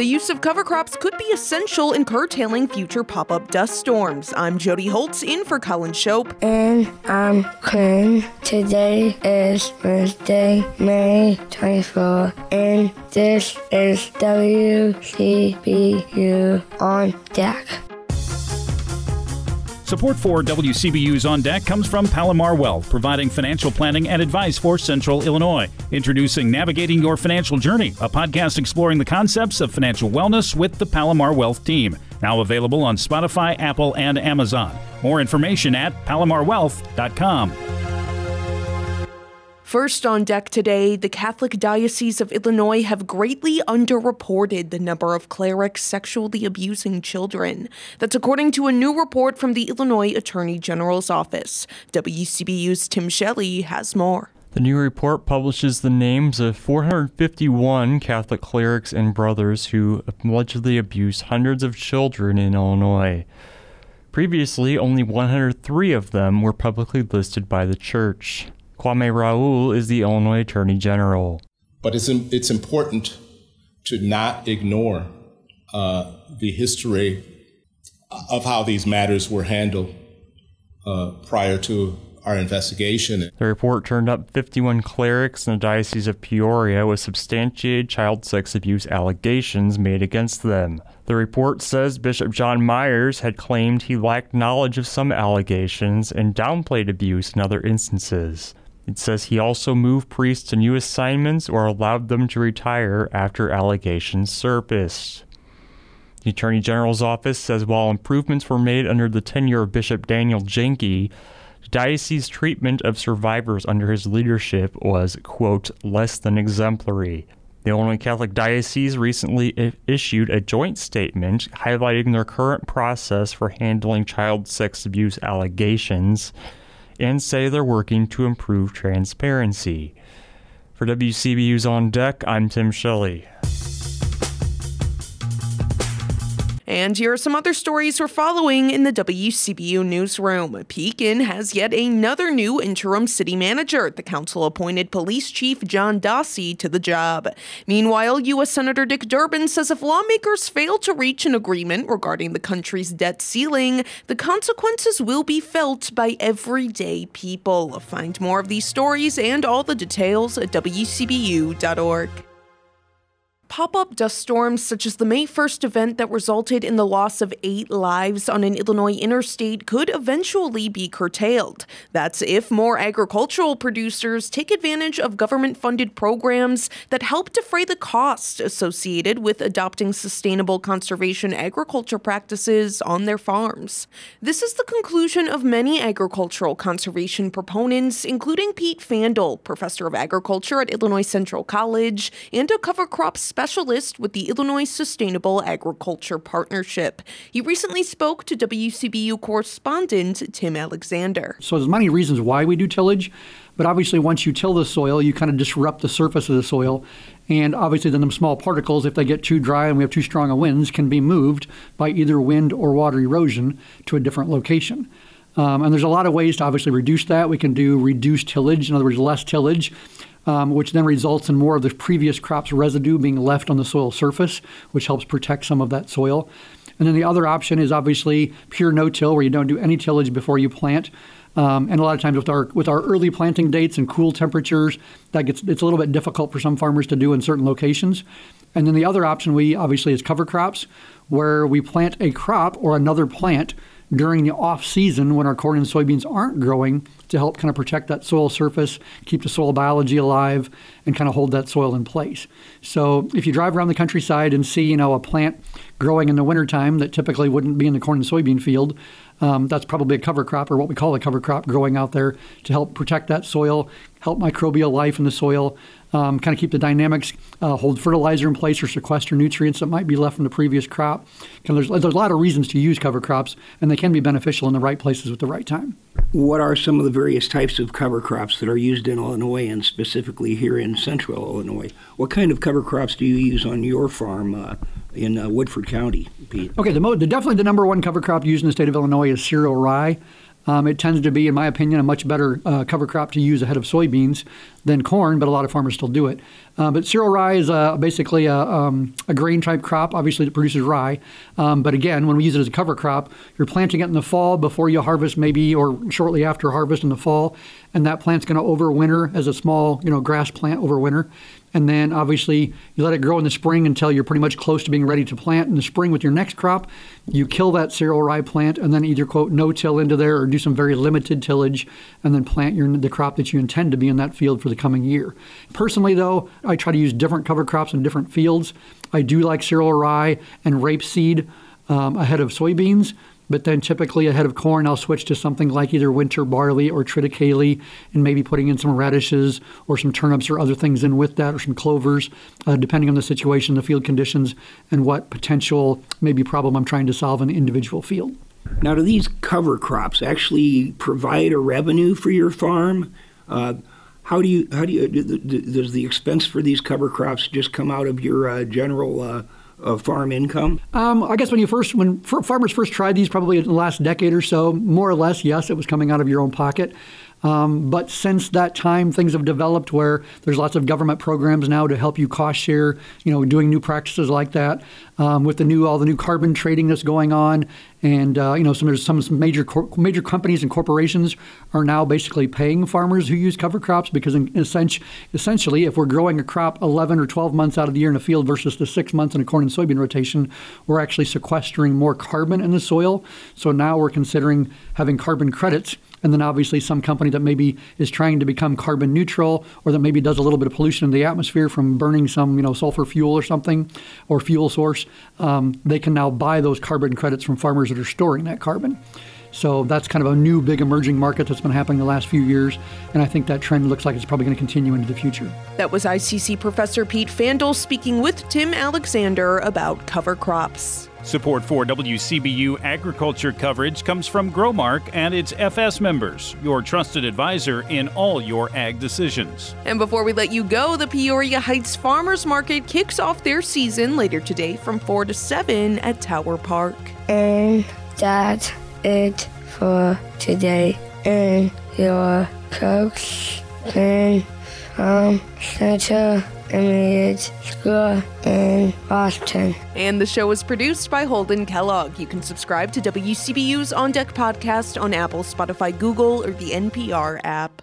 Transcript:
The use of cover crops could be essential in curtailing future pop up dust storms. I'm Jody Holtz in for Collin Schopp. And I'm Quinn. Today is Wednesday, May 24, and this is WCBU on deck. Support for WCBU's On Deck comes from Palomar Wealth, providing financial planning and advice for Central Illinois. Introducing Navigating Your Financial Journey, a podcast exploring the concepts of financial wellness with the Palomar Wealth team. Now available on Spotify, Apple, and Amazon. More information at palomarwealth.com. First on deck today, the Catholic Diocese of Illinois have greatly underreported the number of clerics sexually abusing children. That's according to a new report from the Illinois Attorney General's office. WCBU's Tim Shelley has more. The new report publishes the names of 451 Catholic clerics and brothers who allegedly abused hundreds of children in Illinois. Previously, only 103 of them were publicly listed by the church. Kwame Raoul is the Illinois Attorney General. But it's, it's important to not ignore uh, the history of how these matters were handled uh, prior to our investigation. The report turned up 51 clerics in the Diocese of Peoria with substantiated child sex abuse allegations made against them. The report says Bishop John Myers had claimed he lacked knowledge of some allegations and downplayed abuse in other instances. It says he also moved priests to new assignments or allowed them to retire after allegations surfaced. The Attorney General's office says while improvements were made under the tenure of Bishop Daniel Jenky, the diocese's treatment of survivors under his leadership was, quote, less than exemplary. The Illinois Catholic Diocese recently I- issued a joint statement highlighting their current process for handling child sex abuse allegations and say they're working to improve transparency. For WCBU's On Deck, I'm Tim Shelley. And here are some other stories we're following in the WCBU newsroom. Pekin has yet another new interim city manager. The council appointed Police Chief John Dossey to the job. Meanwhile, U.S. Senator Dick Durbin says if lawmakers fail to reach an agreement regarding the country's debt ceiling, the consequences will be felt by everyday people. Find more of these stories and all the details at WCBU.org. Pop up dust storms, such as the May 1st event that resulted in the loss of eight lives on an Illinois interstate, could eventually be curtailed. That's if more agricultural producers take advantage of government funded programs that help defray the costs associated with adopting sustainable conservation agriculture practices on their farms. This is the conclusion of many agricultural conservation proponents, including Pete Fandel, professor of agriculture at Illinois Central College and a cover crop specialist specialist with the Illinois Sustainable Agriculture Partnership. He recently spoke to WCBU correspondent Tim Alexander. So there's many reasons why we do tillage, but obviously once you till the soil, you kind of disrupt the surface of the soil. And obviously, then the small particles, if they get too dry and we have too strong of winds, can be moved by either wind or water erosion to a different location. Um, and there's a lot of ways to obviously reduce that. We can do reduced tillage, in other words, less tillage um, which then results in more of the previous crop's residue being left on the soil surface, which helps protect some of that soil. And then the other option is obviously pure no-till, where you don't do any tillage before you plant. Um, and a lot of times with our with our early planting dates and cool temperatures, that gets it's a little bit difficult for some farmers to do in certain locations. And then the other option we obviously is cover crops, where we plant a crop or another plant during the off season when our corn and soybeans aren't growing to help kind of protect that soil surface, keep the soil biology alive, and kind of hold that soil in place. So if you drive around the countryside and see, you know, a plant growing in the wintertime that typically wouldn't be in the corn and soybean field, um, that's probably a cover crop or what we call a cover crop growing out there to help protect that soil, help microbial life in the soil, um, kind of keep the dynamics, uh, hold fertilizer in place or sequester nutrients that might be left from the previous crop. There's, there's a lot of reasons to use cover crops, and they can be beneficial in the right places at the right time. What are some of the various types of cover crops that are used in Illinois and specifically here in central Illinois? What kind of cover crops do you use on your farm uh, in uh, Woodford County, Pete? Okay, the, mo- the, definitely the number one cover crop used in the state of Illinois is cereal rye. Um, it tends to be, in my opinion, a much better uh, cover crop to use ahead of soybeans than corn, but a lot of farmers still do it. Uh, but cereal rye is uh, basically a, um, a, grain type crop, obviously, it produces rye. Um, but again, when we use it as a cover crop, you're planting it in the fall before you harvest, maybe, or shortly after harvest in the fall. And that plant's going to overwinter as a small, you know, grass plant overwinter. And then obviously you let it grow in the spring until you're pretty much close to being ready to plant in the spring with your next crop. You kill that cereal rye plant and then either quote no till into there or do some very limited tillage and then plant your the crop that you intend to be in that field for the coming year. Personally though, I try to use different cover crops in different fields. I do like cereal rye and rapeseed um, ahead of soybeans but then typically ahead of corn, I'll switch to something like either winter barley or triticale and maybe putting in some radishes or some turnips or other things in with that or some clovers, uh, depending on the situation, the field conditions, and what potential maybe problem I'm trying to solve in an individual field. Now, do these cover crops actually provide a revenue for your farm? Uh, how do you how do you does the expense for these cover crops just come out of your uh, general uh, of farm income? Um, I guess when you first, when farmers first tried these, probably in the last decade or so, more or less, yes, it was coming out of your own pocket. Um, but since that time, things have developed where there's lots of government programs now to help you cost share. You know, doing new practices like that um, with the new all the new carbon trading that's going on, and uh, you know, some there's some major cor- major companies and corporations are now basically paying farmers who use cover crops because in, in essentially, if we're growing a crop 11 or 12 months out of the year in a field versus the six months in a corn and soybean rotation, we're actually sequestering more carbon in the soil. So now we're considering having carbon credits and then obviously some company that maybe is trying to become carbon neutral or that maybe does a little bit of pollution in the atmosphere from burning some you know sulfur fuel or something or fuel source um, they can now buy those carbon credits from farmers that are storing that carbon so that's kind of a new big emerging market that's been happening the last few years. And I think that trend looks like it's probably going to continue into the future. That was ICC Professor Pete Fandel speaking with Tim Alexander about cover crops. Support for WCBU agriculture coverage comes from Growmark and its FS members, your trusted advisor in all your ag decisions. And before we let you go, the Peoria Heights Farmers Market kicks off their season later today from 4 to 7 at Tower Park. And that's it for today. And your coach and um, from Central School in Boston. And the show is produced by Holden Kellogg. You can subscribe to WCBU's On Deck podcast on Apple, Spotify, Google, or the NPR app.